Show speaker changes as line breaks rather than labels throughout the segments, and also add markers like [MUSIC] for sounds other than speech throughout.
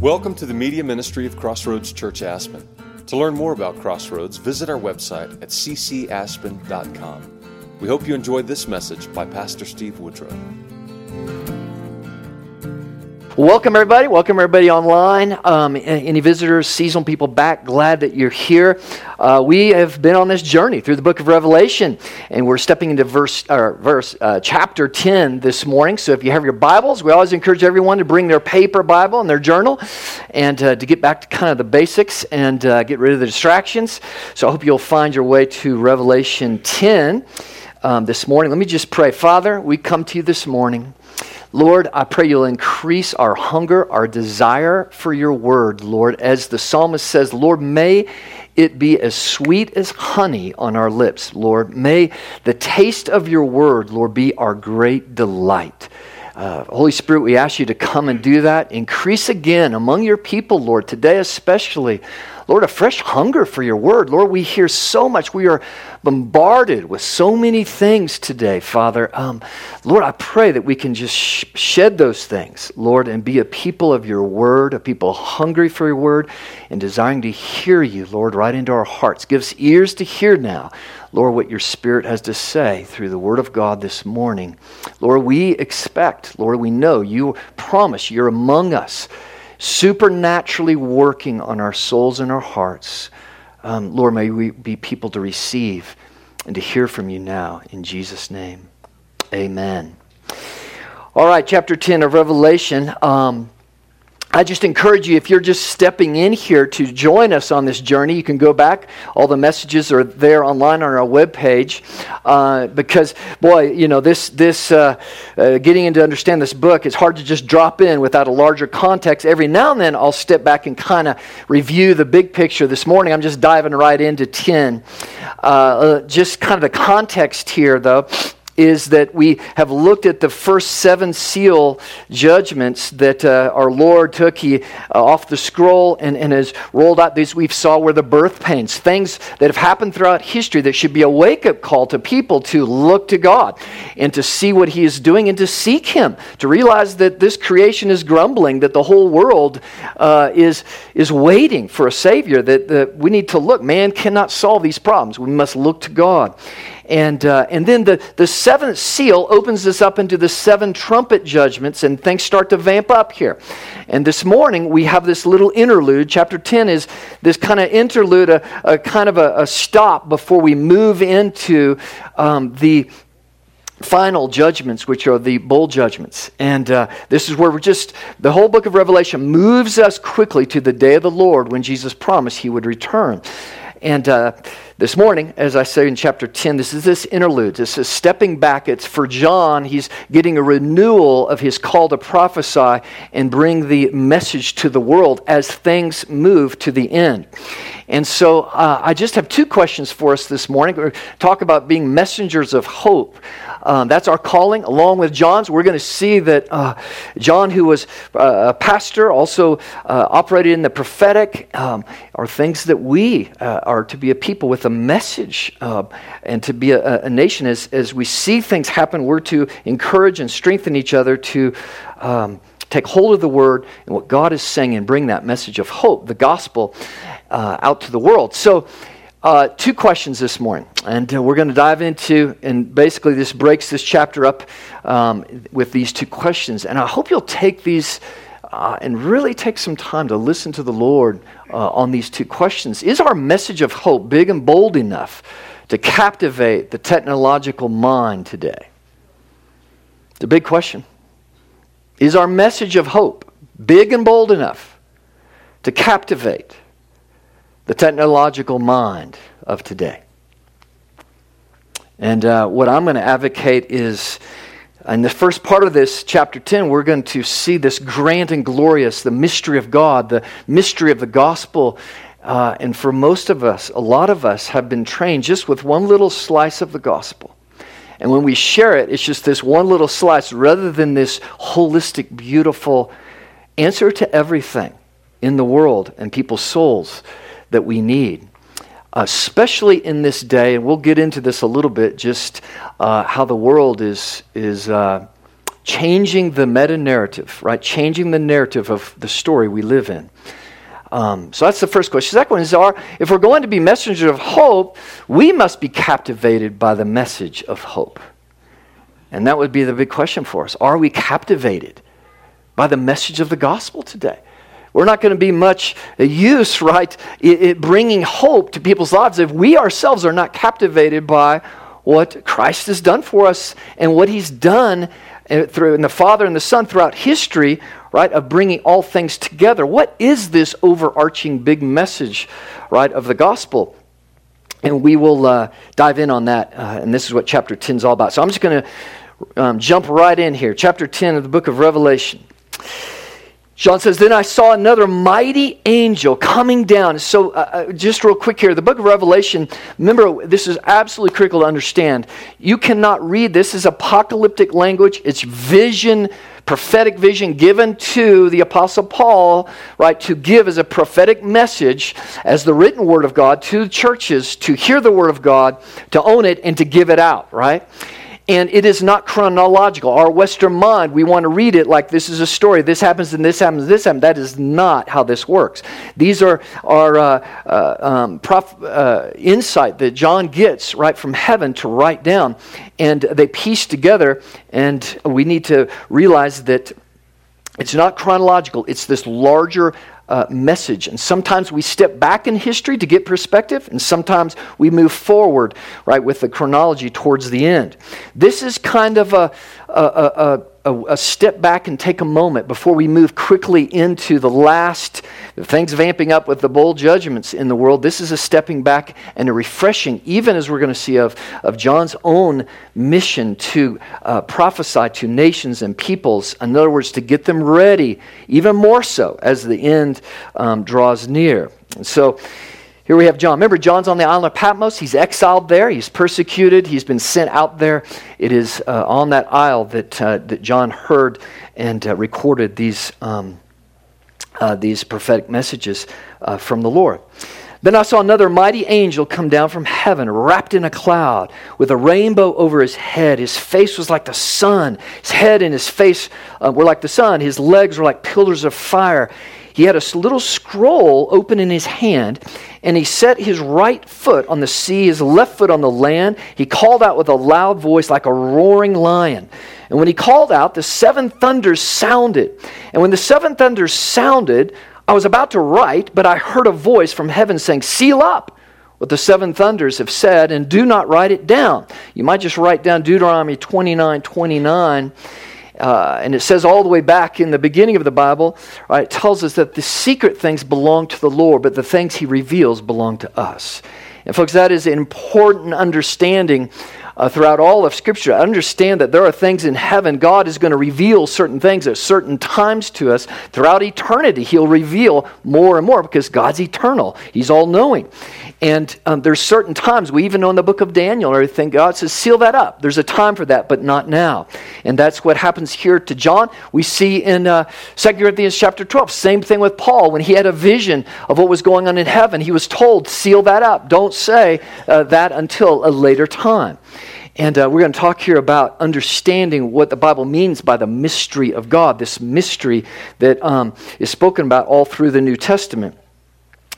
Welcome to the media ministry of Crossroads Church Aspen. To learn more about Crossroads, visit our website at ccaspen.com. We hope you enjoyed this message by Pastor Steve Woodrow.
Welcome, everybody. Welcome, everybody online. Um, any visitors, seasonal people back, glad that you're here. Uh, we have been on this journey through the book of Revelation, and we're stepping into verse, or verse uh, chapter 10 this morning. So if you have your Bibles, we always encourage everyone to bring their paper Bible and their journal and uh, to get back to kind of the basics and uh, get rid of the distractions. So I hope you'll find your way to Revelation 10 um, this morning. Let me just pray. Father, we come to you this morning. Lord, I pray you'll increase our hunger, our desire for your word, Lord. As the psalmist says, Lord, may it be as sweet as honey on our lips, Lord. May the taste of your word, Lord, be our great delight. Uh, Holy Spirit, we ask you to come and do that. Increase again among your people, Lord, today especially. Lord, a fresh hunger for your word. Lord, we hear so much. We are bombarded with so many things today, Father. Um, Lord, I pray that we can just sh- shed those things, Lord, and be a people of your word, a people hungry for your word and desiring to hear you, Lord, right into our hearts. Give us ears to hear now, Lord, what your Spirit has to say through the word of God this morning. Lord, we expect, Lord, we know you promise you're among us supernaturally working on our souls and our hearts. Um, Lord, may we be people to receive and to hear from you now. In Jesus' name, amen. All right, chapter 10 of Revelation. Um, I just encourage you, if you're just stepping in here to join us on this journey, you can go back. All the messages are there online on our webpage. Uh, because, boy, you know, this, this uh, uh, getting into understand this book, it's hard to just drop in without a larger context. Every now and then, I'll step back and kind of review the big picture. This morning, I'm just diving right into 10. Uh, uh, just kind of the context here, though is that we have looked at the first seven seal judgments that uh, our Lord took he, uh, off the scroll and, and has rolled out these we saw were the birth pains, things that have happened throughout history that should be a wake up call to people to look to God and to see what He is doing and to seek Him, to realize that this creation is grumbling, that the whole world uh, is, is waiting for a Savior, that, that we need to look. Man cannot solve these problems. We must look to God. And, uh, and then the, the seventh seal opens us up into the seven trumpet judgments, and things start to vamp up here. And this morning, we have this little interlude. Chapter 10 is this kind of interlude, a, a kind of a, a, stop before we move into um, the final judgments, which are the bowl judgments. And uh, this is where we're just, the whole book of Revelation moves us quickly to the day of the Lord when Jesus promised he would return. And uh, this morning, as I say in chapter 10, this is this interlude. This is stepping back. It's for John. He's getting a renewal of his call to prophesy and bring the message to the world as things move to the end. And so uh, I just have two questions for us this morning. We're talk about being messengers of hope. Um, that's our calling, along with John's. We're going to see that uh, John, who was uh, a pastor, also uh, operated in the prophetic, um, are things that we uh, are to be a people with a message uh, and to be a, a, nation. As, as we see things happen, we're to encourage and strengthen each other to. Um, take hold of the word and what God is saying and bring that message of hope, the gospel, uh, out to the world. So, uh, two questions this morning, and uh, we're going to dive into, and basically this breaks this chapter up um, with these two questions. And I hope you'll take these uh, and really take some time to listen to the Lord uh, on these two questions. Is our message of hope big and bold enough to captivate the technological mind today? It's a big question. Is our message of hope big and bold enough to captivate the technological mind of today? And uh, what I'm going to advocate is in the first part of this, chapter 10, we're going to see this grand and glorious, the mystery of God, the mystery of the gospel. Uh, and for most of us, a lot of us have been trained just with one little slice of the gospel. And when we share it, it's just this one little slice rather than this holistic, beautiful answer to everything in the world and people's souls that we need. Especially in this day, and we'll get into this a little bit, just uh, how the world is, is uh, changing the meta narrative, right? Changing the narrative of the story we live in. Um, so that's the first question. Second one is our, if we're going to be messengers of hope, we must be captivated by the message of hope. And that would be the big question for us. Are we captivated by the message of the gospel today? We're not going to be much use, right, it, bringing hope to people's lives if we ourselves are not captivated by what Christ has done for us and what He's done uh, through in the Father and the Son throughout history, right, of bringing all things together. What is this overarching big message, right, of the gospel? And we will uh, dive in on that, uh, and this is what chapter 10 is all about. So I'm just going to um, jump right in here. Chapter 10 of the book of Revelation. John says, Then I saw another mighty angel coming down. So, uh, uh, just real quick here, the book of Revelation, remember, this is absolutely critical to understand. You cannot read this as apocalyptic language, it's vision, prophetic vision given to the Apostle Paul, right, to give as a prophetic message, as the written word of God to churches, to hear the word of God, to own it, and to give it out, right? And it is not chronological. Our Western mind, we want to read it like this is a story. This happens and this happens, and this happens. That is not how this works. These are, our uh, uh, um, prof, uh, insight that John gets right from heaven to write down, and they piece together. And we need to realize that it's not chronological. It's this larger uh, message. And sometimes we step back in history to get perspective, and sometimes we move forward, right, with the chronology towards the end. This is kind of a, a, a, a, a step back and take a moment before we move quickly into the last things vamping up with the bowl judgments in the world. This is a stepping back and a refreshing, even as we're going to see of, of John's own mission to uh, prophesy to nations and peoples. In other words, to get them ready, even more so as the end um, draws near. And so, here we have John. Remember, John's on the island of Patmos. He's exiled there. He's persecuted. He's been sent out there. It is uh, on that isle that, uh, that John heard and uh, recorded these, um, uh, these prophetic messages uh, from the Lord. Then I saw another mighty angel come down from heaven, wrapped in a cloud, with a rainbow over his head. His face was like the sun. His head and his face uh, were like the sun. His legs were like pillars of fire. He had a little scroll open in his hand, and he set his right foot on the sea, his left foot on the land. He called out with a loud voice like a roaring lion. And when he called out, the seven thunders sounded. And when the seven thunders sounded, I was about to write, but I heard a voice from heaven saying, Seal up what the seven thunders have said, and do not write it down. You might just write down Deuteronomy 29 29 uh, and it says all the way back in the beginning of the Bible, right, it tells us that the secret things belong to the Lord, but the things He reveals belong to us. And, folks, that is an important understanding uh, throughout all of Scripture. Understand that there are things in heaven. God is going to reveal certain things at certain times to us. Throughout eternity, He'll reveal more and more because God's eternal, He's all knowing. And um, there's certain times, we even know in the book of Daniel or everything, God says, seal that up. There's a time for that, but not now. And that's what happens here to John. We see in uh, 2 Corinthians chapter 12, same thing with Paul. When he had a vision of what was going on in heaven, he was told, seal that up. Don't say uh, that until a later time. And uh, we're going to talk here about understanding what the Bible means by the mystery of God, this mystery that um, is spoken about all through the New Testament.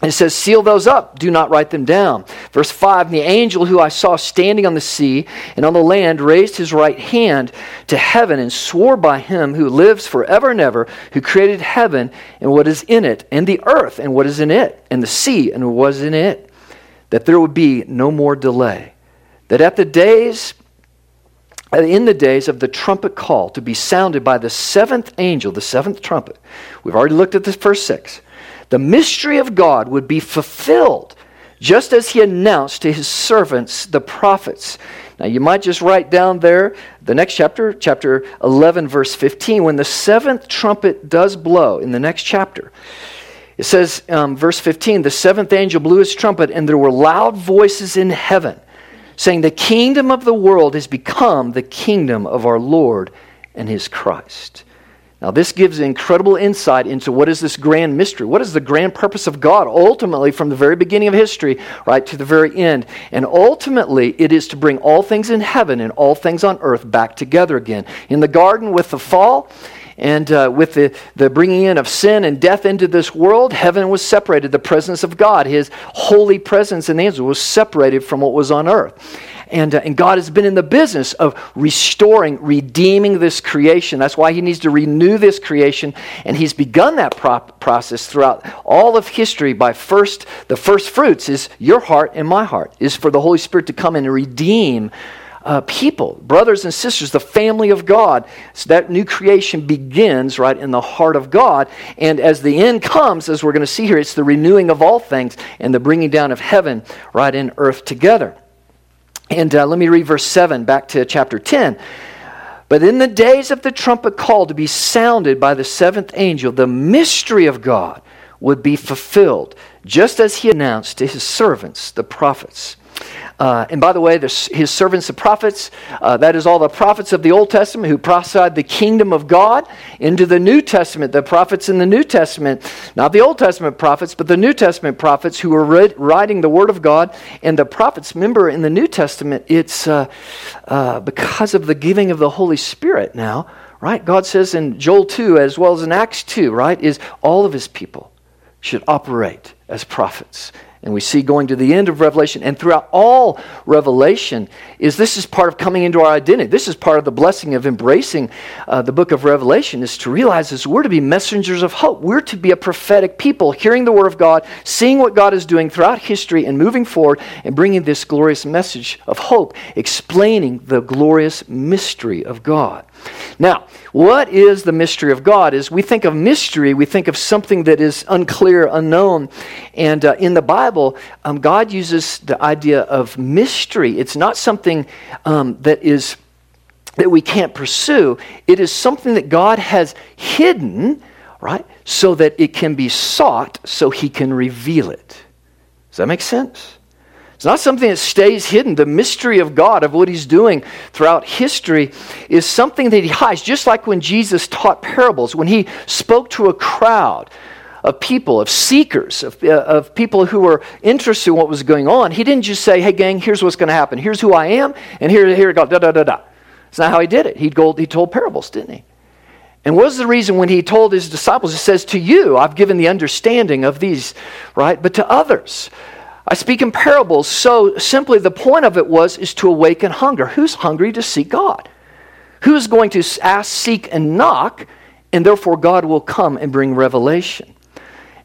It says, Seal those up, do not write them down. Verse 5 And the angel who I saw standing on the sea and on the land raised his right hand to heaven and swore by him who lives forever and ever, who created heaven and what is in it, and the earth and what is in it, and the sea and what is in it, that there would be no more delay that at the days in the days of the trumpet call to be sounded by the seventh angel, the seventh trumpet, we've already looked at the first six, the mystery of God would be fulfilled just as he announced to his servants, the prophets. Now, you might just write down there the next chapter, chapter 11, verse 15, when the seventh trumpet does blow in the next chapter. It says, um, verse 15, the seventh angel blew his trumpet, and there were loud voices in heaven saying, The kingdom of the world has become the kingdom of our Lord and his Christ. Now, this gives incredible insight into what is this grand mystery. What is the grand purpose of God, ultimately, from the very beginning of history, right, to the very end. And ultimately, it is to bring all things in heaven and all things on earth back together again. In the garden with the fall, and uh, with the, the bringing in of sin and death into this world, heaven was separated. The presence of God, his holy presence in the angels, was separated from what was on earth. And, uh, and God has been in the business of restoring, redeeming this creation. That's why He needs to renew this creation. And He's begun that pro- process throughout all of history by first, the first fruits is your heart and my heart, is for the Holy Spirit to come and redeem uh, people, brothers and sisters, the family of God. So that new creation begins right in the heart of God. And as the end comes, as we're going to see here, it's the renewing of all things and the bringing down of heaven right in earth together. And uh, let me read verse 7 back to chapter 10. But in the days of the trumpet call to be sounded by the seventh angel, the mystery of God would be fulfilled, just as he announced to his servants, the prophets. Uh, and by the way, his servants, the prophets, uh, that is all the prophets of the Old Testament who prophesied the kingdom of God into the New Testament. The prophets in the New Testament, not the Old Testament prophets, but the New Testament prophets who were read, writing the Word of God. And the prophets, remember in the New Testament, it's uh, uh because of the giving of the Holy Spirit now, right? God says in Joel 2 as well as in Acts 2, right, is all of his people should operate as prophets and we see going to the end of Revelation and throughout all Revelation is this is part of coming into our identity. This is part of the blessing of embracing uh, the book of Revelation is to realize this we're to be messengers of hope. We're to be a prophetic people, hearing the word of God, seeing what God is doing throughout history and moving forward and bringing this glorious message of hope, explaining the glorious mystery of God. Now, what is the mystery of God? Is we think of mystery, we think of something that is unclear, unknown. And uh, in the Bible, um, God uses the idea of mystery. It's not something um, that is that we can't pursue. It is something that God has hidden, right, so that it can be sought, so He can reveal it. Does that make sense? It's not something that stays hidden. The mystery of God, of what He's doing throughout history, is something that He hides. Just like when Jesus taught parables, when He spoke to a crowd of people, of seekers, of, uh, of people who were interested in what was going on, He didn't just say, hey, gang, here's what's going to happen. Here's who I am, and here, here it goes, da da da da. It's not how He did it. He told, he told parables, didn't He? And what was the reason when he told his disciples, he says, To you I've given the understanding of these, right? But to others, I speak in parables, so simply the point of it was is to awaken hunger. Who's hungry to seek God? Who is going to ask, seek, and knock, and therefore God will come and bring revelation?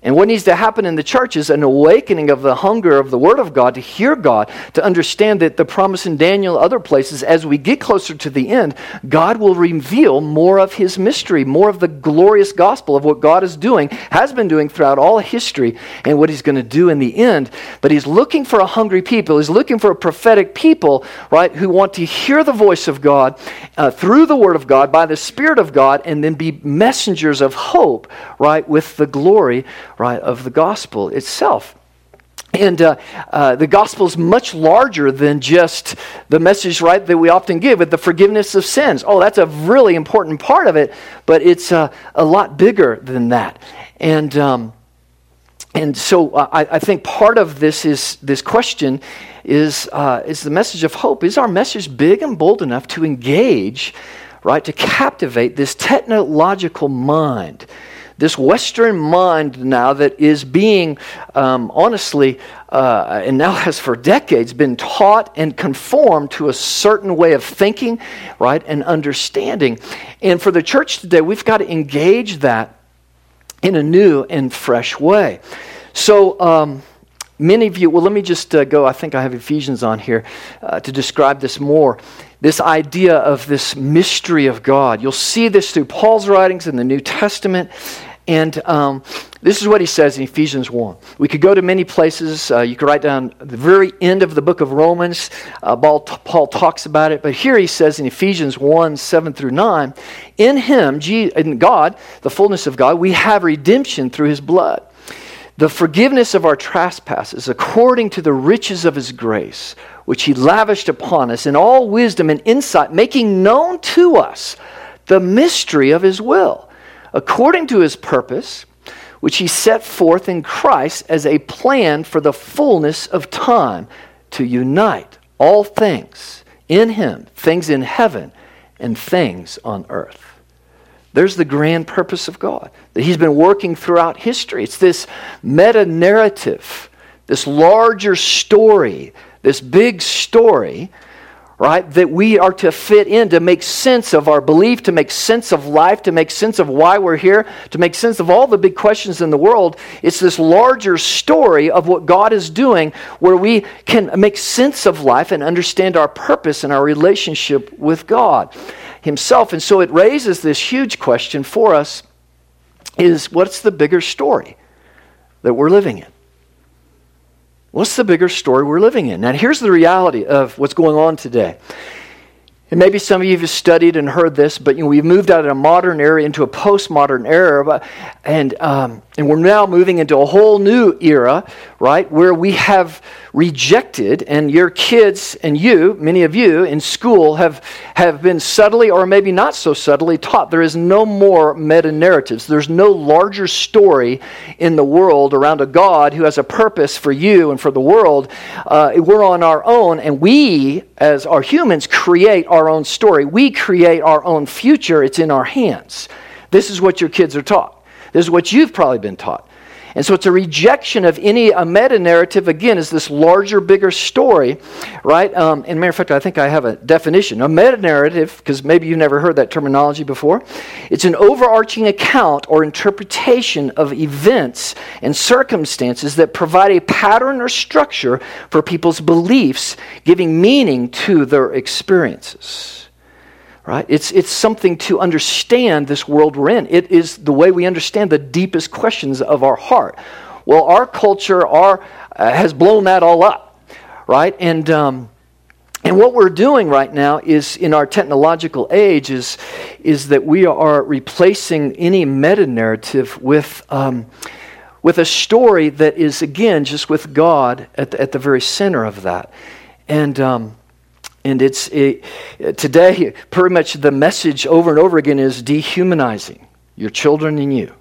And what needs to happen in the church is an awakening of the hunger of the Word of God to hear God, to understand that the promise in Daniel, other places, as we get closer to the end, God will reveal more of His mystery, more of the glorious gospel of what God is doing, has been doing throughout all history, and what He's going to do in the end. But He's looking for a hungry people. He's looking for a prophetic people, right, who want to hear the voice of God uh, through the Word of God, by the Spirit of God, and then be messengers of hope, right, with the glory right, of the gospel itself. And uh, uh, the gospel is much larger than just the message, right, that we often give with the forgiveness of sins. Oh, that's a really important part of it, but it's uh, a lot bigger than that. And, um, and so uh, I, I, think part of this is this question is, uh, is the message of hope. Is our message big and bold enough to engage, right, to captivate this technological mind? This Western mind now that is being, um, honestly, uh, and now [LAUGHS] has for decades been taught and conformed to a certain way of thinking, right, and understanding. And for the church today, we've got to engage that in a new and fresh way. So, um, many of you, well, let me just uh, go. I think I have Ephesians on here uh, to describe this more this idea of this mystery of God. You'll see this through Paul's writings in the New Testament. And um, this is what he says in Ephesians 1. We could go to many places. Uh, you could write down the very end of the book of Romans. Uh, Paul, Paul, talks about it. But here he says in Ephesians 1 7 through 9, In him, in God, the fullness of God, we have redemption through his blood. The forgiveness of our trespasses according to the riches of his grace which he lavished upon us in all wisdom and insight, making known to us the mystery of his will, according to his purpose, which he set forth in Christ as a plan for the fullness of time to unite all things in him, things in heaven and things on earth. There's the grand purpose of God that He's been working throughout history. It's this meta narrative, this larger story, this big story right? That we are to fit in, to make sense of our belief, to make sense of life, to make sense of why we're here, to make sense of all the big questions in the world. It's this larger story of what God is doing where we can make sense of life and understand our purpose and our relationship with God Himself. And so it raises this huge question for us is what's the bigger story that we're living in? What's the bigger story we're living in? Now, here's the reality of what's going on today. And maybe some of you have studied and heard this, but you know, we've moved out of a modern era into a postmodern era, and, um, and we're now moving into a whole new era, right, where we have rejected, and your kids and you, many of you in school, have, have been subtly or maybe not so subtly taught there is no more meta narratives. There's no larger story in the world around a God who has a purpose for you and for the world. Uh, we're on our own, and we, as our humans, create our own story. We create our own future. It's in our hands. This is what your kids are taught. This is what you've probably been taught. And so it's a rejection of any a meta narrative. Again, is this larger, bigger story, right? Um, and matter of fact, I think I have a definition. A meta narrative, because maybe you've never heard that terminology before. It's an overarching account or interpretation of events and circumstances that provide a pattern or structure for people's beliefs, giving meaning to their experiences right? It's, it's something to understand this world we're in. It is the way we understand the deepest questions of our heart. Well, our culture our, uh, has blown that all up, right? And, um, and what we're doing right now is, in our technological age, is, is that we are replacing any meta narrative with, um, with a story that is, again, just with God at the, at the very center of that. And, um, and it's it, today, pretty much the message over and over again is dehumanizing your children and you,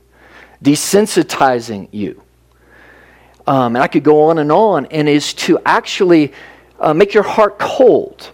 desensitizing you. Um, and I could go on and on, and is to actually uh, make your heart cold,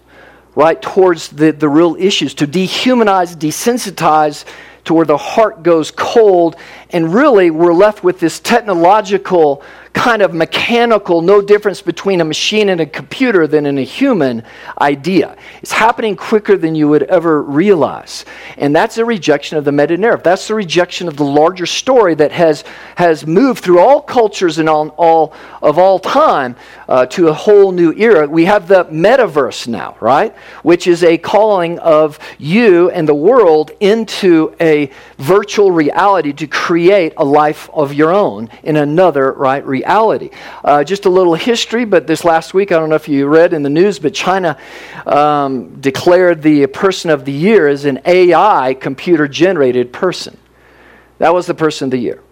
right, towards the, the real issues, to dehumanize, desensitize to where the heart goes cold, and really we're left with this technological kind of mechanical, no difference between a machine and a computer than in a human idea. It's happening quicker than you would ever realize. And that's a rejection of the meta narrative. That's the rejection of the larger story that has, has moved through all cultures and all, all of all time uh, to a whole new era. We have the metaverse now, right? Which is a calling of you and the world into a virtual reality to create a life of your own in another, right, reality reality. Uh, just a little history, but this last week, I don't know if you read in the news, but China um, declared the person of the year as an AI computer generated person. That was the person of the year.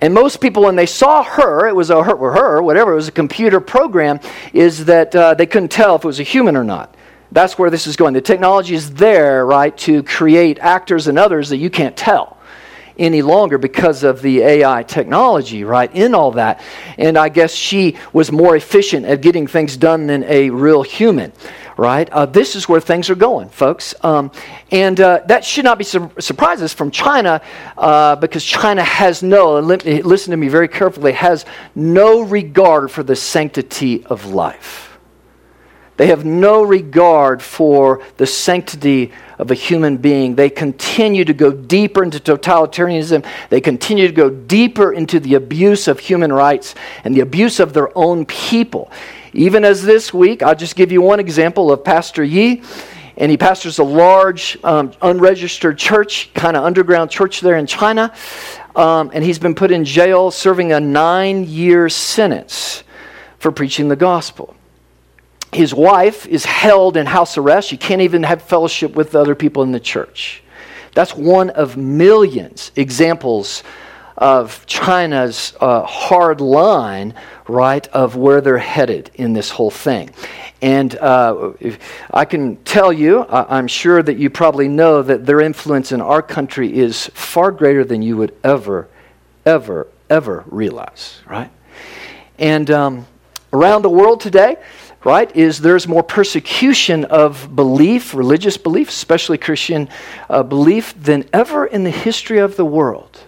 And most people, when they saw her, it was a her, her whatever, it was a computer program, is that uh, they couldn't tell if it was a human or not. That's where this is going. The technology is there, right, to create actors and others that you can't tell any longer because of the AI technology, right, in all that. And I guess she was more efficient at getting things done than a real human, right? Uh, this is where things are going, folks. Um, and uh, that should not be su- surprises from China uh, because China has no, listen to me very carefully, has no regard for the sanctity of life. They have no regard for the sanctity of a human being. They continue to go deeper into totalitarianism. They continue to go deeper into the abuse of human rights and the abuse of their own people. Even as this week, I'll just give you one example of Pastor Yi. And he pastors a large, um, unregistered church, kind of underground church there in China. Um, and he's been put in jail serving a nine year sentence for preaching the gospel his wife is held in house arrest. She can't even have fellowship with other people in the church. That's one of millions examples of China's uh, hard line, right, of where they're headed in this whole thing. And uh, I can tell you, I'm sure that you probably know that their influence in our country is far greater than you would ever, ever, ever realize, right? And um, around the world today, right, is there's more persecution of belief, religious belief, especially Christian uh, belief, than ever in the history of the world.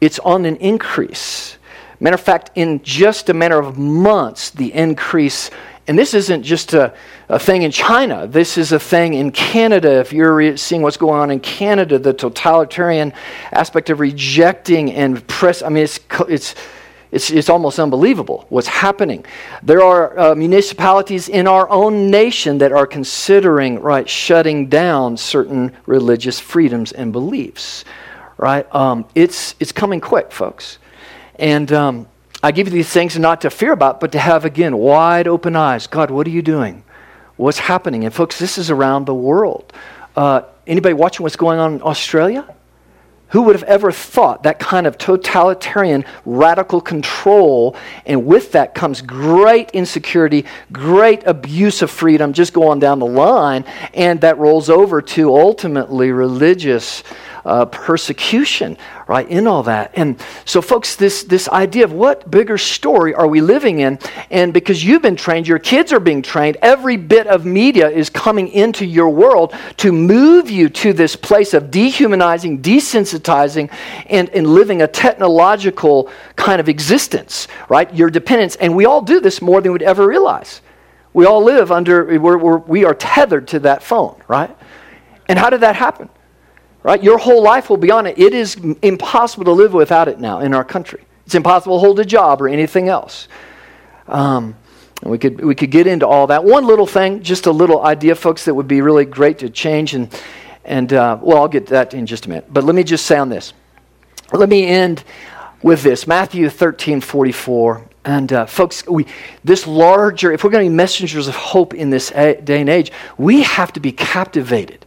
It's on an increase. Matter of fact, in just a matter of months, the increase, and this isn't just a, a thing in China, this is a thing in Canada. If you're re- seeing what's going on in Canada, the totalitarian aspect of rejecting and press, I mean, it's, it's it's, it's almost unbelievable what's happening. There are uh, municipalities in our own nation that are considering, right, shutting down certain religious freedoms and beliefs, right? Um, it's, it's coming quick, folks. And um, I give you these things not to fear about, but to have, again, wide open eyes. God, what are you doing? What's happening? And, folks, this is around the world. Uh, anybody watching what's going on in Australia? Who would have ever thought that kind of totalitarian radical control, and with that comes great insecurity, great abuse of freedom, just go on down the line, and that rolls over to ultimately religious uh, persecution, right, in all that. And so, folks, this, this idea of what bigger story are we living in? And because you've been trained, your kids are being trained, every bit of media is coming into your world to move you to this place of dehumanizing, desensitizing, and, and living a technological kind of existence, right? Your dependence. And we all do this more than we'd ever realize. We all live under, we're, we're, we are tethered to that phone, right? And how did that happen? Right? Your whole life will be on it. It is impossible to live without it now in our country. It's impossible to hold a job or anything else. Um, and we could, we could get into all that. One little thing, just a little idea, folks, that would be really great to change. And, and uh, well, I'll get that in just a minute. But let me just say on this. Let me end with this Matthew 13 44. And uh, folks, we, this larger, if we're going to be messengers of hope in this day and age, we have to be captivated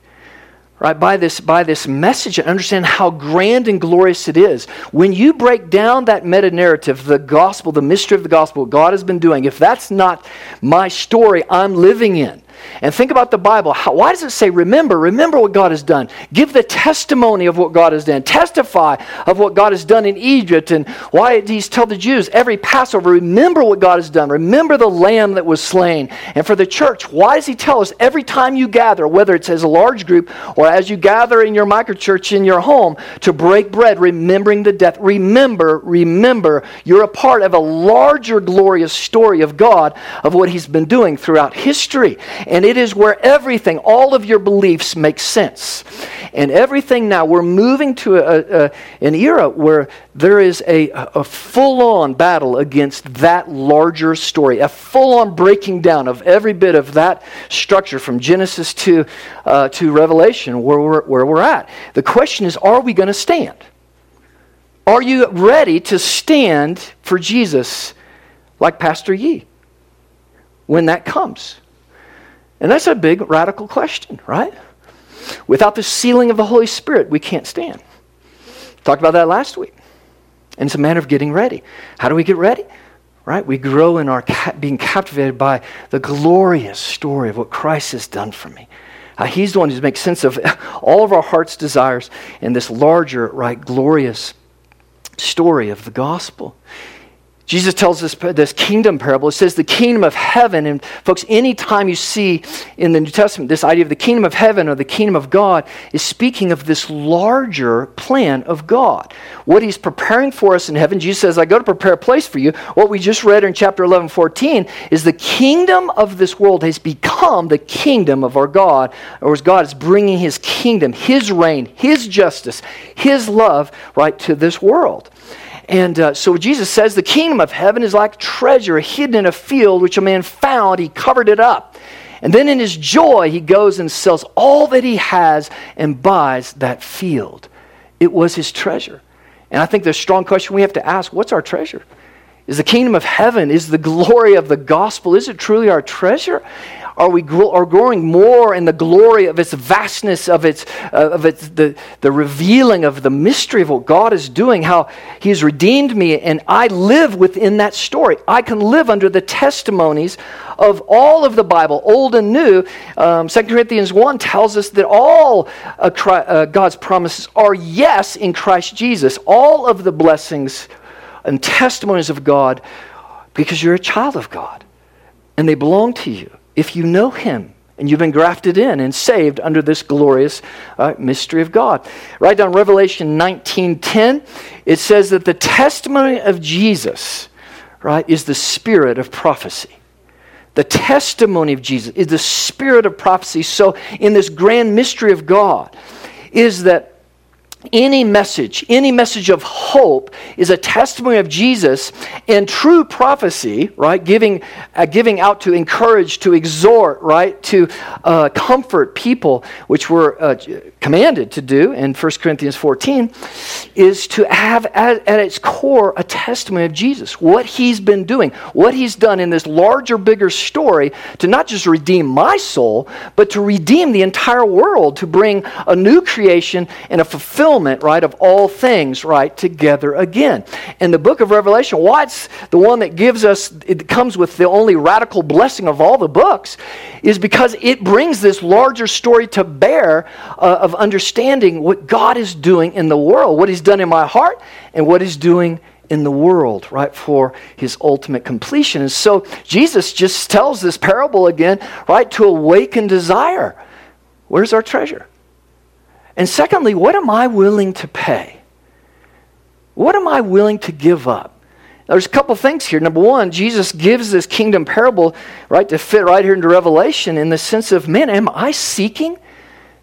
right by this by this message and understand how grand and glorious it is. When you break down that meta narrative the gospel the mystery of the gospel god has been doing if that's not my story i'm living in and think about the Bible. How, why does it say, remember, remember what God has done? Give the testimony of what God has done. Testify of what God has done in Egypt. And why did he tell the Jews every Passover, remember what God has done? Remember the lamb that was slain. And for the church, why does he tell us every time you gather, whether it's as a large group or as you gather in your microchurch in your home, to break bread, remembering the death? Remember, remember, you're a part of a larger glorious story of God, of what he's been doing throughout history. And it is where everything, all of your beliefs make sense. And everything now, we're moving to a, a, an era where there is a, a full on battle against that larger story, a full on breaking down of every bit of that structure from Genesis to, uh, to Revelation, where we're, where we're at. The question is are we going to stand? Are you ready to stand for Jesus like Pastor Yi when that comes? And that's a big radical question, right? Without the sealing of the Holy Spirit, we can't stand. Talked about that last week. And it's a matter of getting ready. How do we get ready? Right? We grow in our ca- being captivated by the glorious story of what Christ has done for me. Uh, he's the one who makes sense of [LAUGHS] all of our heart's desires in this larger, right, glorious story of the gospel. Jesus tells us this kingdom parable. It says the kingdom of heaven. And folks, anytime you see in the New Testament this idea of the kingdom of heaven or the kingdom of God is speaking of this larger plan of God. What he's preparing for us in heaven. Jesus says, I go to prepare a place for you. What we just read in chapter 11, 14 is the kingdom of this world has become the kingdom of our God, or as God is bringing his kingdom, his reign, his justice, his love, right, to this world. And uh, so Jesus says the kingdom of heaven is like treasure hidden in a field which a man found. He covered it up. And then in his joy, he goes and sells all that he has and buys that field. It was his treasure. And I think the strong question we have to ask what's our treasure? Is the kingdom of heaven, is the glory of the gospel, is it truly our treasure? Are we are growing more in the glory of its vastness, of its, uh, of its the, the revealing of the mystery of what God is doing, how He has redeemed me, and I live within that story. I can live under the testimonies of all of the Bible, old and new. Um, 2 Corinthians 1 tells us that all uh, uh, God's promises are yes in Christ Jesus. All of the blessings and testimonies of God because you're a child of God and they belong to you if you know Him and you've been grafted in and saved under this glorious uh, mystery of God. Write down Revelation 19:10, it says that the testimony of Jesus, right, is the spirit of prophecy. The testimony of Jesus is the spirit of prophecy. So in this grand mystery of God is that any message, any message of hope is a testimony of Jesus and true prophecy, right? Giving, uh, giving out to encourage, to exhort, right? To uh, comfort people, which we're uh, commanded to do in 1 Corinthians 14, is to have at, at its core a testimony of Jesus, what he's been doing, what he's done in this larger, bigger story to not just redeem my soul, but to redeem the entire world, to bring a new creation and a fulfillment right, of all things, right, together again. And the book of Revelation, why it's the one that gives us, it comes with the only radical blessing of all the books, is because it brings this larger story to bear uh, of understanding what God is doing in the world, what He's done in my heart, and what He's doing in the world, right, for his ultimate completion. And so Jesus just tells this parable again, right, to awaken desire. Where's our treasure? And secondly, what am I willing to pay? What am I willing to give up? There's a couple things here. Number one, Jesus gives this kingdom parable, right, to fit right here into Revelation in the sense of, man, am I seeking?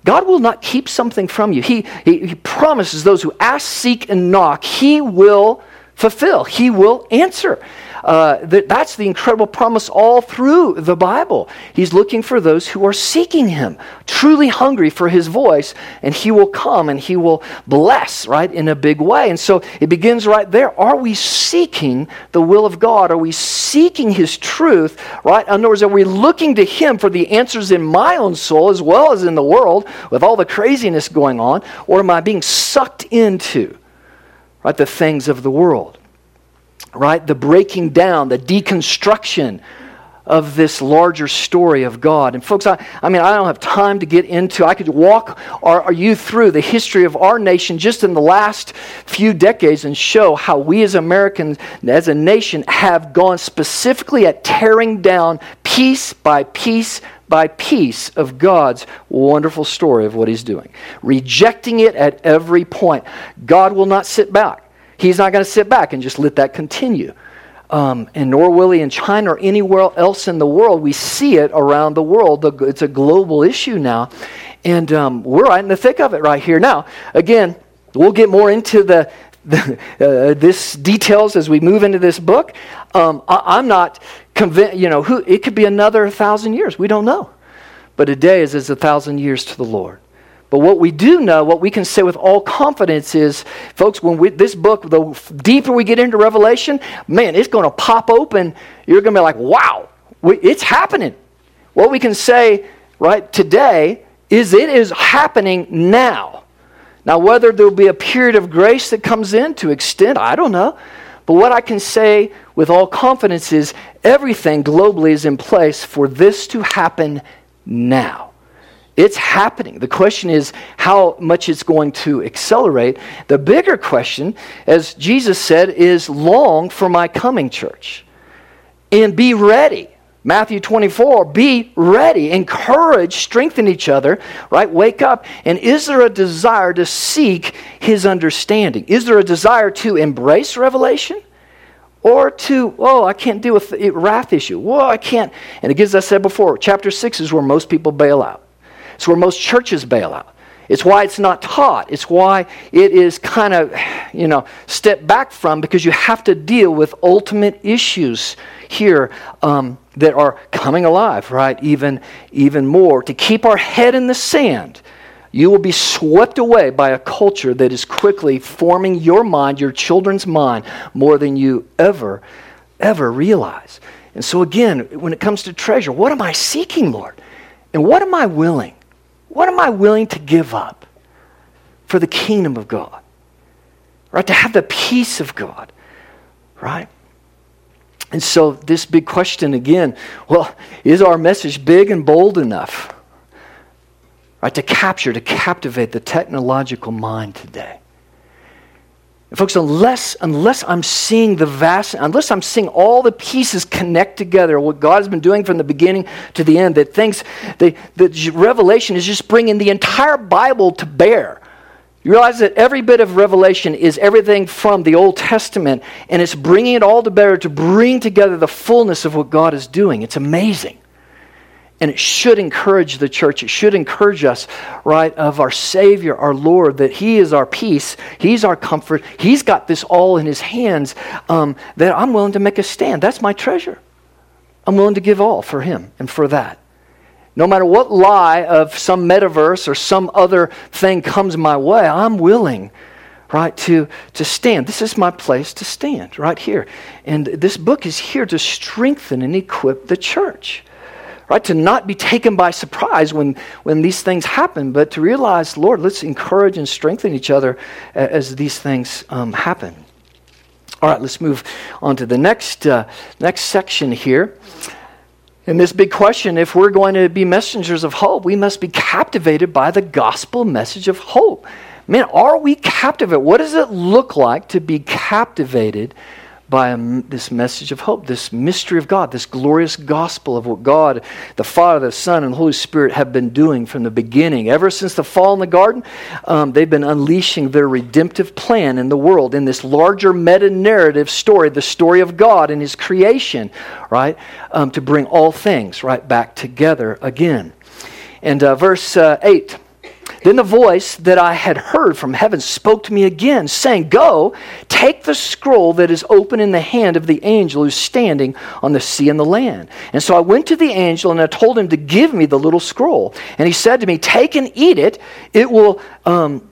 God will not keep something from you. He, he, he promises those who ask, seek, and knock, He will fulfill, He will answer. Uh, that, that's the incredible promise all through the Bible. He's looking for those who are seeking Him, truly hungry for His voice, and He will come and He will bless, right, in a big way. And so it begins right there. Are we seeking the will of God? Are we seeking His truth, right? In other words, are we looking to Him for the answers in my own soul as well as in the world with all the craziness going on? Or am I being sucked into, right, the things of the world? Right? The breaking down, the deconstruction of this larger story of God. And folks, I, I mean, I don't have time to get into, I could walk our, our you through the history of our nation just in the last few decades and show how we as Americans, as a nation, have gone specifically at tearing down piece by piece by piece of God's wonderful story of what He's doing, rejecting it at every point. God will not sit back. He's not going to sit back and just let that continue. Um, and nor will he in China or anywhere else in the world. We see it around the world. It's a global issue now. And um, we're right in the thick of it right here. Now, again, we'll get more into the, [LAUGHS] the uh, this details as we move into this book. Um, I, am not convinced, you know, who, it could be another thousand years. We don't know. But a day is as a thousand years to the Lord. But what we do know, what we can say with all confidence is, folks, when we, this book, the deeper we get into Revelation, man, it's going to pop open. You're going to be like, wow, we, it's happening. What we can say, right, today is it is happening now. Now, whether there'll be a period of grace that comes in to extend, I don't know. But what I can say with all confidence is everything globally is in place for this to happen now. It's happening. The question is how much it's going to accelerate. The bigger question, as Jesus said, is long for my coming, church. And be ready. Matthew 24, be ready, encourage, strengthen each other, right? Wake up. And is there a desire to seek his understanding? Is there a desire to embrace revelation? Or to, oh, I can't deal with the wrath issue. Well, I can't. And again, as I said before, chapter 6 is where most people bail out. It's where most churches bail out. It's why it's not taught. It's why it is kind of, you know, step back from because you have to deal with ultimate issues here um, that are coming alive, right? Even, even more. To keep our head in the sand, you will be swept away by a culture that is quickly forming your mind, your children's mind, more than you ever ever realize. And so, again, when it comes to treasure, what am I seeking, Lord? And what am I willing? What am I willing to give up for the kingdom of God? Right? To have the peace of God. Right? And so, this big question again well, is our message big and bold enough? Right? To capture, to captivate the technological mind today. And folks, unless, unless I'm seeing the vast, unless I'm seeing all the pieces connect together, what God has been doing from the beginning to the end, that things, the, the Revelation is just bringing the entire Bible to bear. You realize that every bit of Revelation is everything from the Old Testament, and it's bringing it all to bear to bring together the fullness of what God is doing. It's amazing. And it should encourage the church. It should encourage us, right, of our Savior, our Lord, that He is our peace. He's our comfort. He's got this all in His hands, um, that I'm willing to make a stand. That's my treasure. I'm willing to give all for Him and for that. No matter what lie of some metaverse or some other thing comes my way, I'm willing, right, to, to stand. This is my place to stand, right here. And this book is here to strengthen and equip the church right? To not be taken by surprise when, when these things happen, but to realize, Lord, let's encourage and strengthen each other as these things um, happen. All right, let's move on to the next, uh, next section here. And this big question if we're going to be messengers of hope, we must be captivated by the gospel message of hope. Man, are we captivated? What does it look like to be captivated by a, this message of hope, this mystery of God, this glorious gospel of what God, the Father, the Son, and the Holy Spirit have been doing from the beginning. Ever since the fall in the garden, um, they've been unleashing their redemptive plan in the world in this larger meta narrative story, the story of God and His creation, right? Um, to bring all things right back together again. And uh, verse uh, 8 then the voice that I had heard from heaven spoke to me again, saying, Go, take the scroll that is open in the hand of the angel who's standing on the sea and the land. And so I went to the angel and I told him to give me the little scroll. And he said to me, Take and eat it. It will. Um,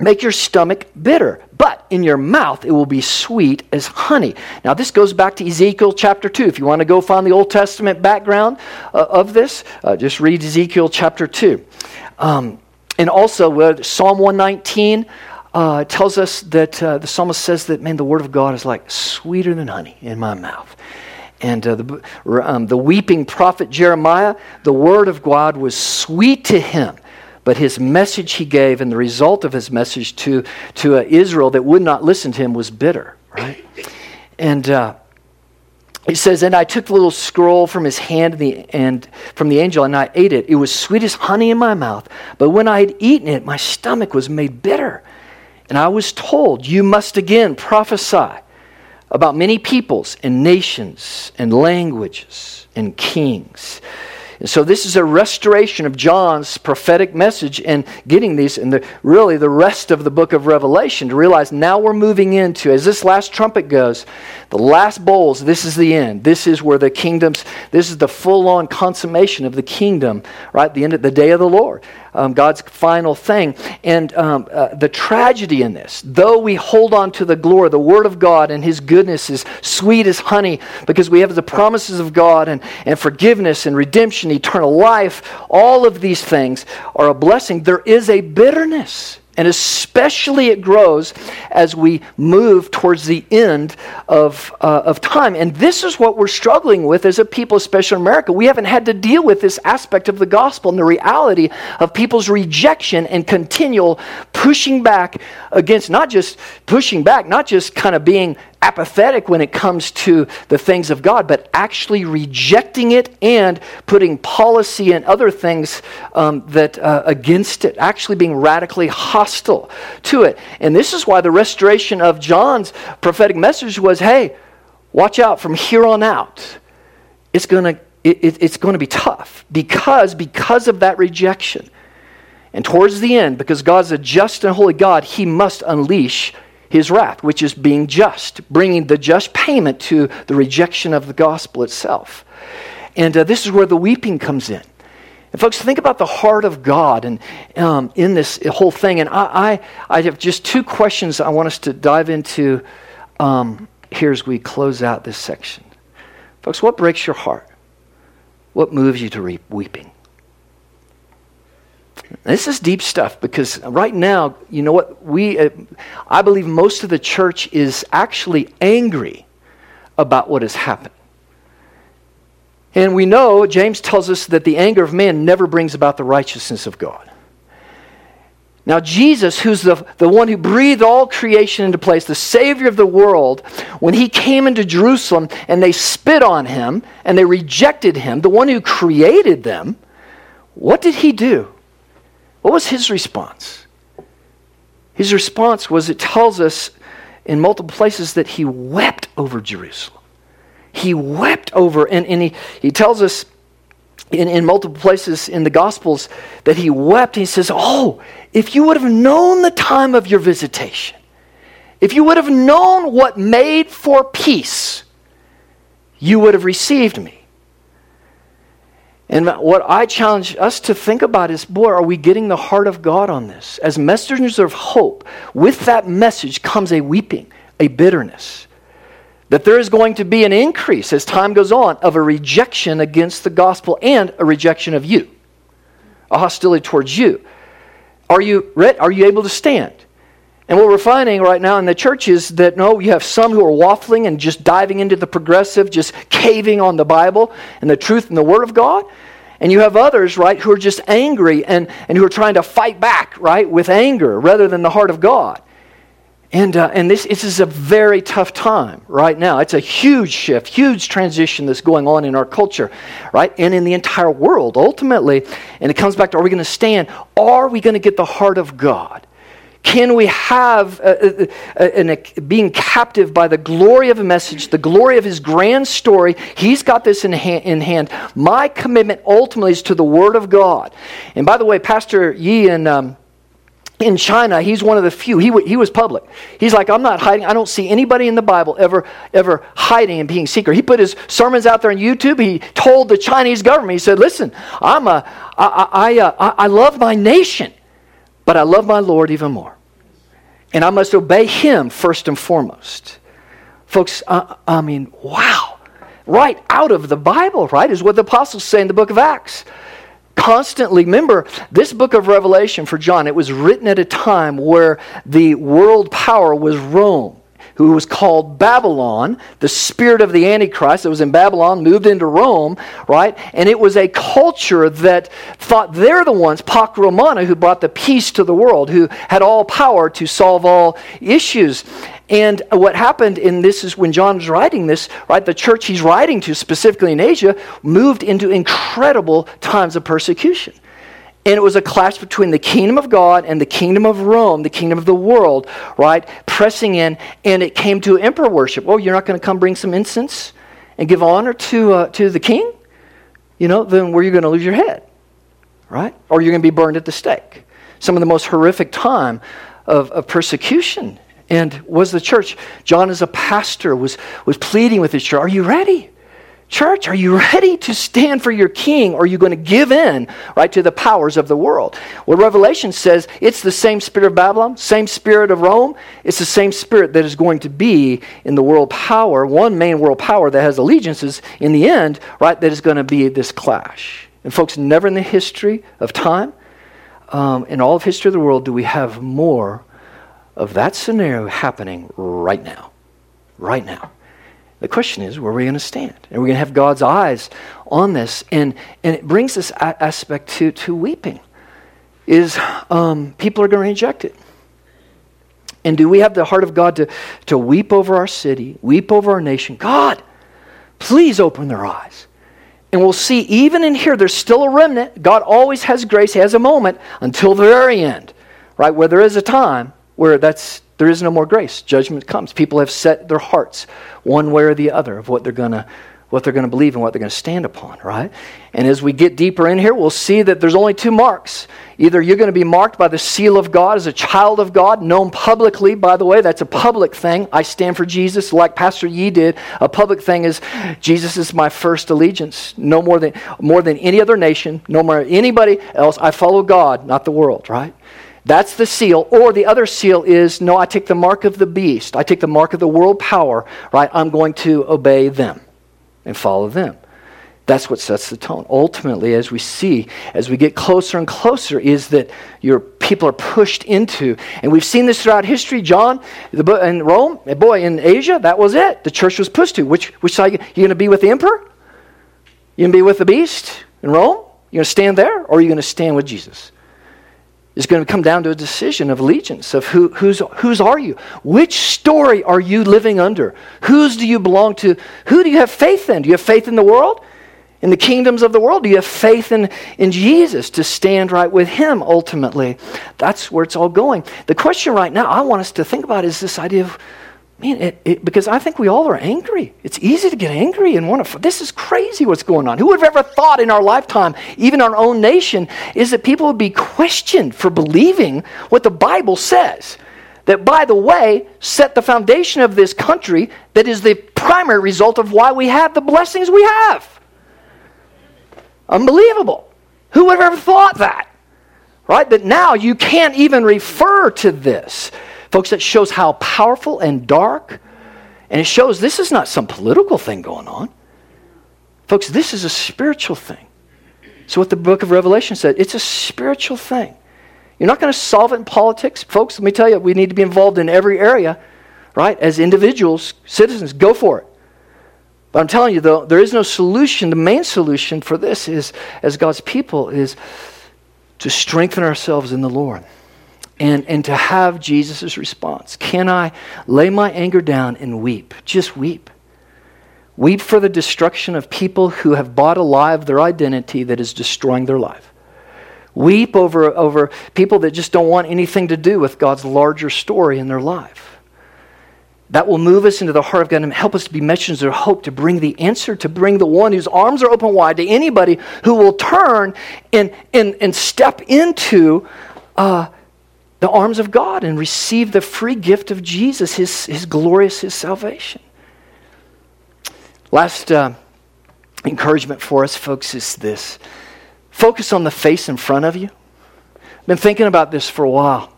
make your stomach bitter, but in your mouth it will be sweet as honey. Now, this goes back to Ezekiel chapter 2. If you want to go find the Old Testament background uh, of this, uh, just read Ezekiel chapter 2. Um, and also, uh, Psalm 119 uh, tells us that uh, the psalmist says that, man, the word of God is like sweeter than honey in my mouth. And uh, the, um, the weeping prophet Jeremiah, the word of God was sweet to him. But his message he gave and the result of his message to, to uh, Israel that would not listen to him was bitter, right? And uh, it says, And I took the little scroll from his hand and, the, and from the angel, and I ate it. It was sweet as honey in my mouth. But when I had eaten it, my stomach was made bitter. And I was told, You must again prophesy about many peoples and nations and languages and kings. So this is a restoration of John's prophetic message and getting these and the, really the rest of the book of Revelation to realize now we're moving into, as this last trumpet goes, the last bowls, this is the end. This is where the kingdoms, this is the full on consummation of the kingdom, right? The end of the day of the Lord um, God's final thing. And um, uh, the tragedy in this, though we hold on to the glory, the Word of God and His goodness is sweet as honey because we have the promises of God and, and forgiveness and redemption, eternal life, all of these things are a blessing. There is a bitterness and especially it grows as we move towards the end of, uh, of time. And this is what we're struggling with as a people, especially in America. We haven't had to deal with this aspect of the gospel and the reality of people's rejection and continual pushing back against, not just pushing back, not just kind of being apathetic when it comes to the things of God, but actually rejecting it and putting policy and other things um, that uh, against it, actually being radically hostile to it. And this is why the restoration of John's prophetic message was, "Hey, watch out from here on out. It's going to it, it, it's going to be tough because because of that rejection." And towards the end, because God's a just and holy God, He must unleash his wrath, which is being just, bringing the just payment to the rejection of the gospel itself. And uh, this is where the weeping comes in. And folks, think about the heart of God and um, in this whole thing. And I, I, I, have just two questions I want us to dive into um, here as we close out this section. Folks, what breaks your heart? What moves you to weeping? This is deep stuff because right now, you know what? We, uh, I believe most of the church is actually angry about what has happened. And we know, James tells us that the anger of man never brings about the righteousness of God. Now, Jesus, who's the, the one who breathed all creation into place, the Savior of the world, when he came into Jerusalem and they spit on him and they rejected him, the one who created them, what did he do? What was his response? His response was it tells us in multiple places that he wept over Jerusalem. He wept over, and, and he, he tells us in, in multiple places in the Gospels that he wept. He says, Oh, if you would have known the time of your visitation, if you would have known what made for peace, you would have received me. And what I challenge us to think about is boy, are we getting the heart of God on this? As messengers of hope, with that message comes a weeping, a bitterness. That there is going to be an increase as time goes on of a rejection against the gospel and a rejection of you, a hostility towards you. Are you, are you able to stand? And what we're finding right now in the church is that no, you have some who are waffling and just diving into the progressive, just caving on the Bible and the truth and the Word of God. And you have others, right, who are just angry and, and who are trying to fight back, right, with anger rather than the heart of God. And, uh, and this, this is a very tough time right now. It's a huge shift, huge transition that's going on in our culture, right? And in the entire world, ultimately. And it comes back to are we going to stand? Are we going to get the heart of God? Can we have a, a, a, being captive by the glory of a message, the glory of his grand story? He's got this in, ha- in hand. My commitment ultimately is to the Word of God. And by the way, Pastor Yi in, um, in China, he's one of the few. He, w- he was public. He's like, I'm not hiding. I don't see anybody in the Bible ever, ever hiding and being secret. He put his sermons out there on YouTube. He told the Chinese government, he said, Listen, I'm a, I, I, uh, I, I love my nation. But I love my Lord even more. And I must obey him first and foremost. Folks, uh, I mean, wow. Right out of the Bible, right, is what the apostles say in the book of Acts. Constantly, remember, this book of Revelation for John, it was written at a time where the world power was Rome who was called Babylon, the spirit of the Antichrist that was in Babylon, moved into Rome, right? And it was a culture that thought they're the ones, Pax Romana, who brought the peace to the world, who had all power to solve all issues. And what happened, in this is when John was writing this, right? The church he's writing to, specifically in Asia, moved into incredible times of persecution. And it was a clash between the kingdom of God and the kingdom of Rome, the kingdom of the world, right? Pressing in, and it came to emperor worship. Oh, you're not going to come bring some incense and give honor to, uh, to the king? You know, then where you going to lose your head, right? Or you're going to be burned at the stake. Some of the most horrific time of, of persecution. And was the church, John as a pastor was, was pleading with his church, are you ready? Church, are you ready to stand for your king or are you going to give in, right, to the powers of the world? Well, Revelation says it's the same spirit of Babylon, same spirit of Rome. It's the same spirit that is going to be in the world power, one main world power that has allegiances in the end, right, that is going to be this clash. And folks, never in the history of time, um, in all of history of the world, do we have more of that scenario happening right now. Right now. The question is, where are we going to stand? And we're going to have God's eyes on this. And, and it brings this aspect to, to weeping, is um, people are going to reject it. And do we have the heart of God to, to weep over our city, weep over our nation? God, please open their eyes. And we'll see, even in here, there's still a remnant. God always has grace, He has a moment until the very end, right? Where there is a time where that's there is no more grace. Judgment comes. People have set their hearts one way or the other of what they're going to what they're going to believe and what they're going to stand upon, right? And as we get deeper in here, we'll see that there's only two marks. Either you're going to be marked by the seal of God as a child of God, known publicly, by the way, that's a public thing. I stand for Jesus, like Pastor Yi did. A public thing is Jesus is my first allegiance. No more than more than any other nation, no more anybody else. I follow God, not the world, right? That's the seal. Or the other seal is no, I take the mark of the beast. I take the mark of the world power, right? I'm going to obey them and follow them. That's what sets the tone. Ultimately, as we see, as we get closer and closer, is that your people are pushed into, and we've seen this throughout history. John, the, in Rome, boy, in Asia, that was it. The church was pushed to. Which, which side? You going to be with the emperor? You're going to be with the beast in Rome? You're going to stand there, or are you going to stand with Jesus? It's going to come down to a decision of allegiance of who, who's, whose are you? Which story are you living under? Whose do you belong to? Who do you have faith in? Do you have faith in the world? In the kingdoms of the world? Do you have faith in, in Jesus to stand right with Him ultimately? That's where it's all going. The question right now I want us to think about is this idea of Man, it, it, because I think we all are angry. It's easy to get angry and want to. This is crazy what's going on. Who would have ever thought in our lifetime, even our own nation, is that people would be questioned for believing what the Bible says? That, by the way, set the foundation of this country that is the primary result of why we have the blessings we have. Unbelievable. Who would have ever thought that? Right? That now you can't even refer to this. Folks, that shows how powerful and dark, and it shows this is not some political thing going on. Folks, this is a spiritual thing. So, what the book of Revelation said, it's a spiritual thing. You're not going to solve it in politics. Folks, let me tell you, we need to be involved in every area, right? As individuals, citizens, go for it. But I'm telling you, though, there is no solution. The main solution for this is, as God's people, is to strengthen ourselves in the Lord and, and to have Jesus' response. Can I lay my anger down and weep? Just weep. Weep for the destruction of people who have bought alive their identity that is destroying their life. Weep over, over people that just don't want anything to do with God's larger story in their life. That will move us into the heart of God and help us to be messengers of hope, to bring the answer, to bring the one whose arms are open wide to anybody who will turn and, and, and step into uh, the arms of God and receive the free gift of Jesus, his, his glorious, his salvation. Last uh, encouragement for us, folks, is this focus on the face in front of you. I've been thinking about this for a while.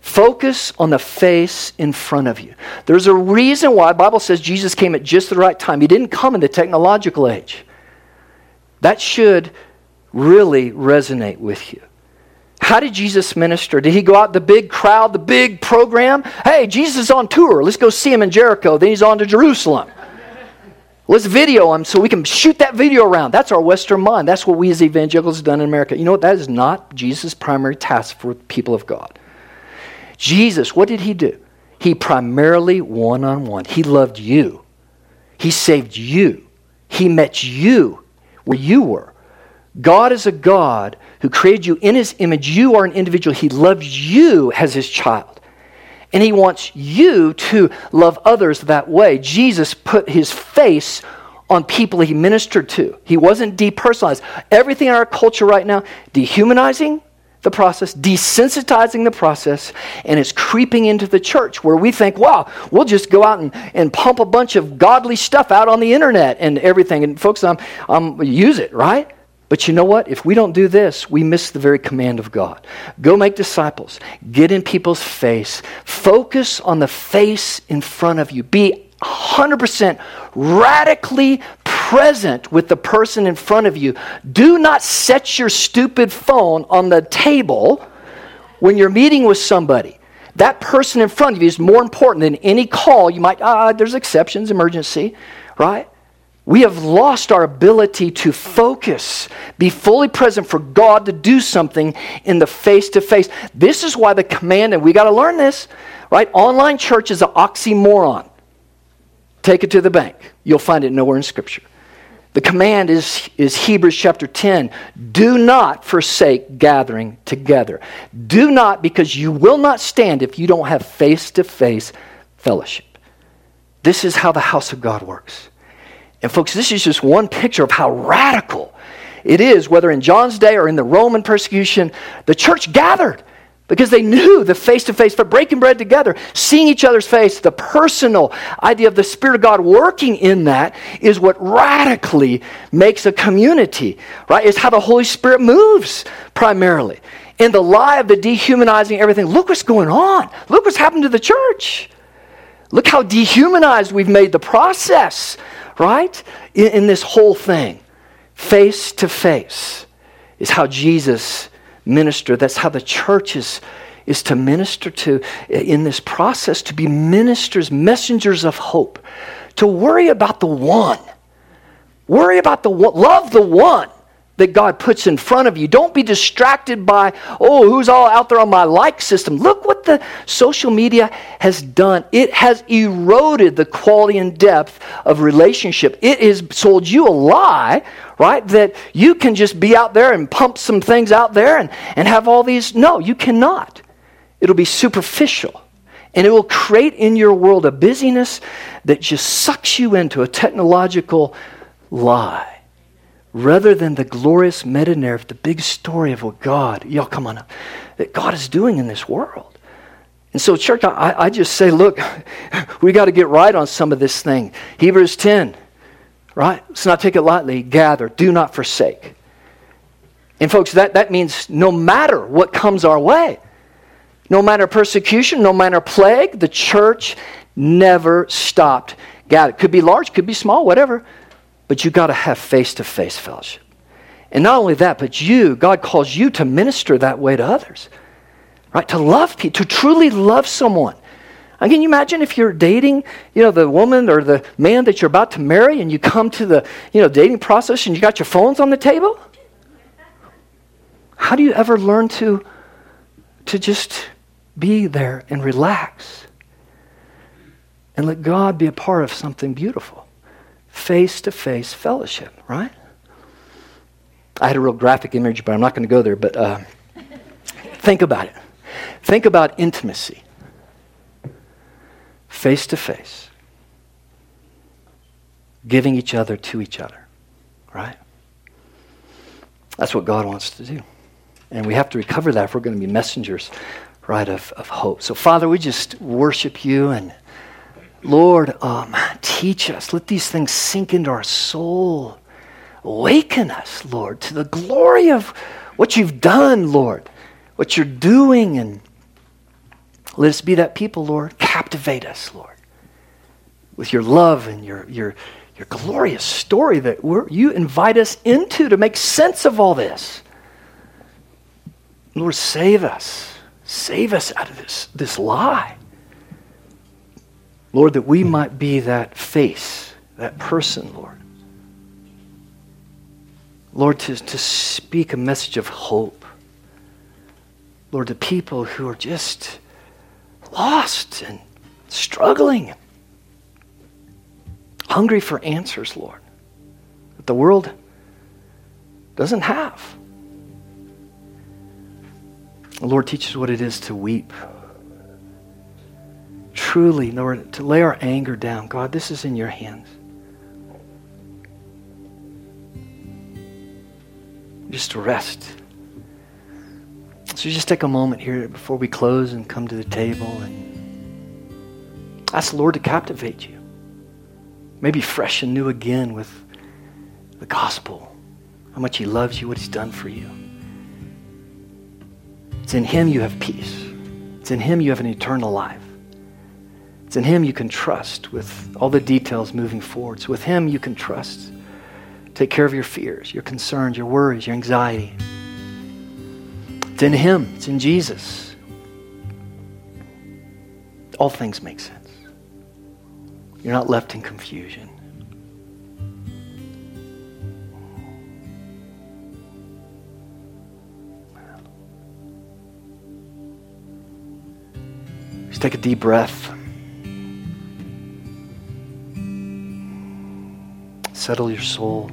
Focus on the face in front of you. There's a reason why Bible says Jesus came at just the right time. He didn't come in the technological age. That should really resonate with you. How did Jesus minister? Did he go out the big crowd, the big program? Hey, Jesus is on tour. Let's go see him in Jericho. Then he's on to Jerusalem. Let's video him so we can shoot that video around. That's our Western mind. That's what we as evangelicals have done in America. You know what? That is not Jesus' primary task for people of God. Jesus, what did he do? He primarily one on one. He loved you, he saved you, he met you where you were. God is a God who created you in his image. You are an individual. He loves you as his child. And he wants you to love others that way. Jesus put his face on people he ministered to. He wasn't depersonalized. Everything in our culture right now, dehumanizing the process, desensitizing the process, and it's creeping into the church where we think, wow, we'll just go out and, and pump a bunch of godly stuff out on the internet and everything. And folks, I'm, I'm use it, right? But you know what? If we don't do this, we miss the very command of God. Go make disciples. Get in people's face. Focus on the face in front of you. Be 100% radically present with the person in front of you. Do not set your stupid phone on the table when you're meeting with somebody. That person in front of you is more important than any call you might, ah, there's exceptions, emergency, right? We have lost our ability to focus, be fully present for God to do something in the face to face. This is why the command, and we got to learn this, right? Online church is an oxymoron. Take it to the bank. You'll find it nowhere in Scripture. The command is, is Hebrews chapter 10 do not forsake gathering together. Do not, because you will not stand if you don't have face to face fellowship. This is how the house of God works. And, folks, this is just one picture of how radical it is, whether in John's day or in the Roman persecution. The church gathered because they knew the face to face, for breaking bread together, seeing each other's face, the personal idea of the Spirit of God working in that is what radically makes a community, right? It's how the Holy Spirit moves primarily. In the lie of the dehumanizing everything. Look what's going on. Look what's happened to the church. Look how dehumanized we've made the process, right? In, in this whole thing. Face to face is how Jesus ministered. That's how the church is, is to minister to in this process, to be ministers, messengers of hope, to worry about the one. Worry about the one, love the one that God puts in front of you. Don't be distracted by, oh, who's all out there on my like system. Look what the social media has done. It has eroded the quality and depth of relationship. It has sold you a lie, right? That you can just be out there and pump some things out there and, and have all these. No, you cannot. It'll be superficial. And it will create in your world a busyness that just sucks you into a technological lie rather than the glorious meta narrative, the big story of what God, y'all come on up, that God is doing in this world. And so, church, I, I just say, look, [LAUGHS] we got to get right on some of this thing. Hebrews 10, right? Let's not take it lightly. Gather, do not forsake. And, folks, that, that means no matter what comes our way, no matter persecution, no matter plague, the church never stopped. Gather. Could be large, could be small, whatever. But you got to have face to face fellowship. And not only that, but you, God calls you to minister that way to others, right? To love people, to truly love someone. And can you imagine if you're dating, you know, the woman or the man that you're about to marry, and you come to the, you know, dating process, and you got your phones on the table? How do you ever learn to, to just be there and relax and let God be a part of something beautiful? Face to face fellowship, right? I had a real graphic image, but I'm not going to go there. But uh, think about it. Think about intimacy, face to face, giving each other to each other, right? That's what God wants to do. And we have to recover that if we're going to be messengers, right, of, of hope. So, Father, we just worship you and Lord, um, teach us. Let these things sink into our soul. Awaken us, Lord, to the glory of what you've done, Lord, what you're doing. And let us be that people, Lord. Captivate us, Lord, with your love and your, your, your glorious story that you invite us into to make sense of all this. Lord, save us. Save us out of this, this lie. Lord, that we might be that face, that person, Lord. Lord, to, to speak a message of hope. Lord, to people who are just lost and struggling, hungry for answers, Lord, that the world doesn't have. Lord, teach us what it is to weep truly, Lord, to lay our anger down. God, this is in your hands. Just to rest. So just take a moment here before we close and come to the table and ask the Lord to captivate you. Maybe fresh and new again with the gospel, how much He loves you, what He's done for you. It's in Him you have peace. It's in Him you have an eternal life. It's in Him you can trust with all the details moving forward. It's with Him you can trust. Take care of your fears, your concerns, your worries, your anxiety. It's in Him, it's in Jesus. All things make sense. You're not left in confusion. Just take a deep breath. Settle your soul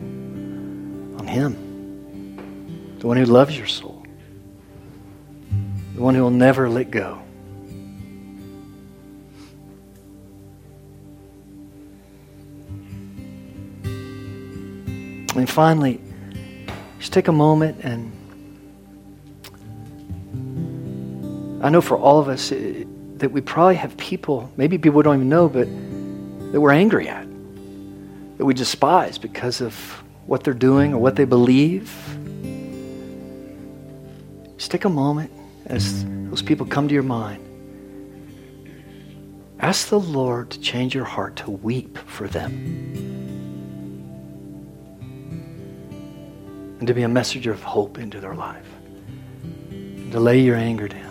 on Him, the one who loves your soul, the one who will never let go. And finally, just take a moment and I know for all of us it, that we probably have people, maybe people we don't even know, but that we're angry at that we despise because of what they're doing or what they believe. Just take a moment as those people come to your mind. Ask the Lord to change your heart to weep for them and to be a messenger of hope into their life, and to lay your anger down.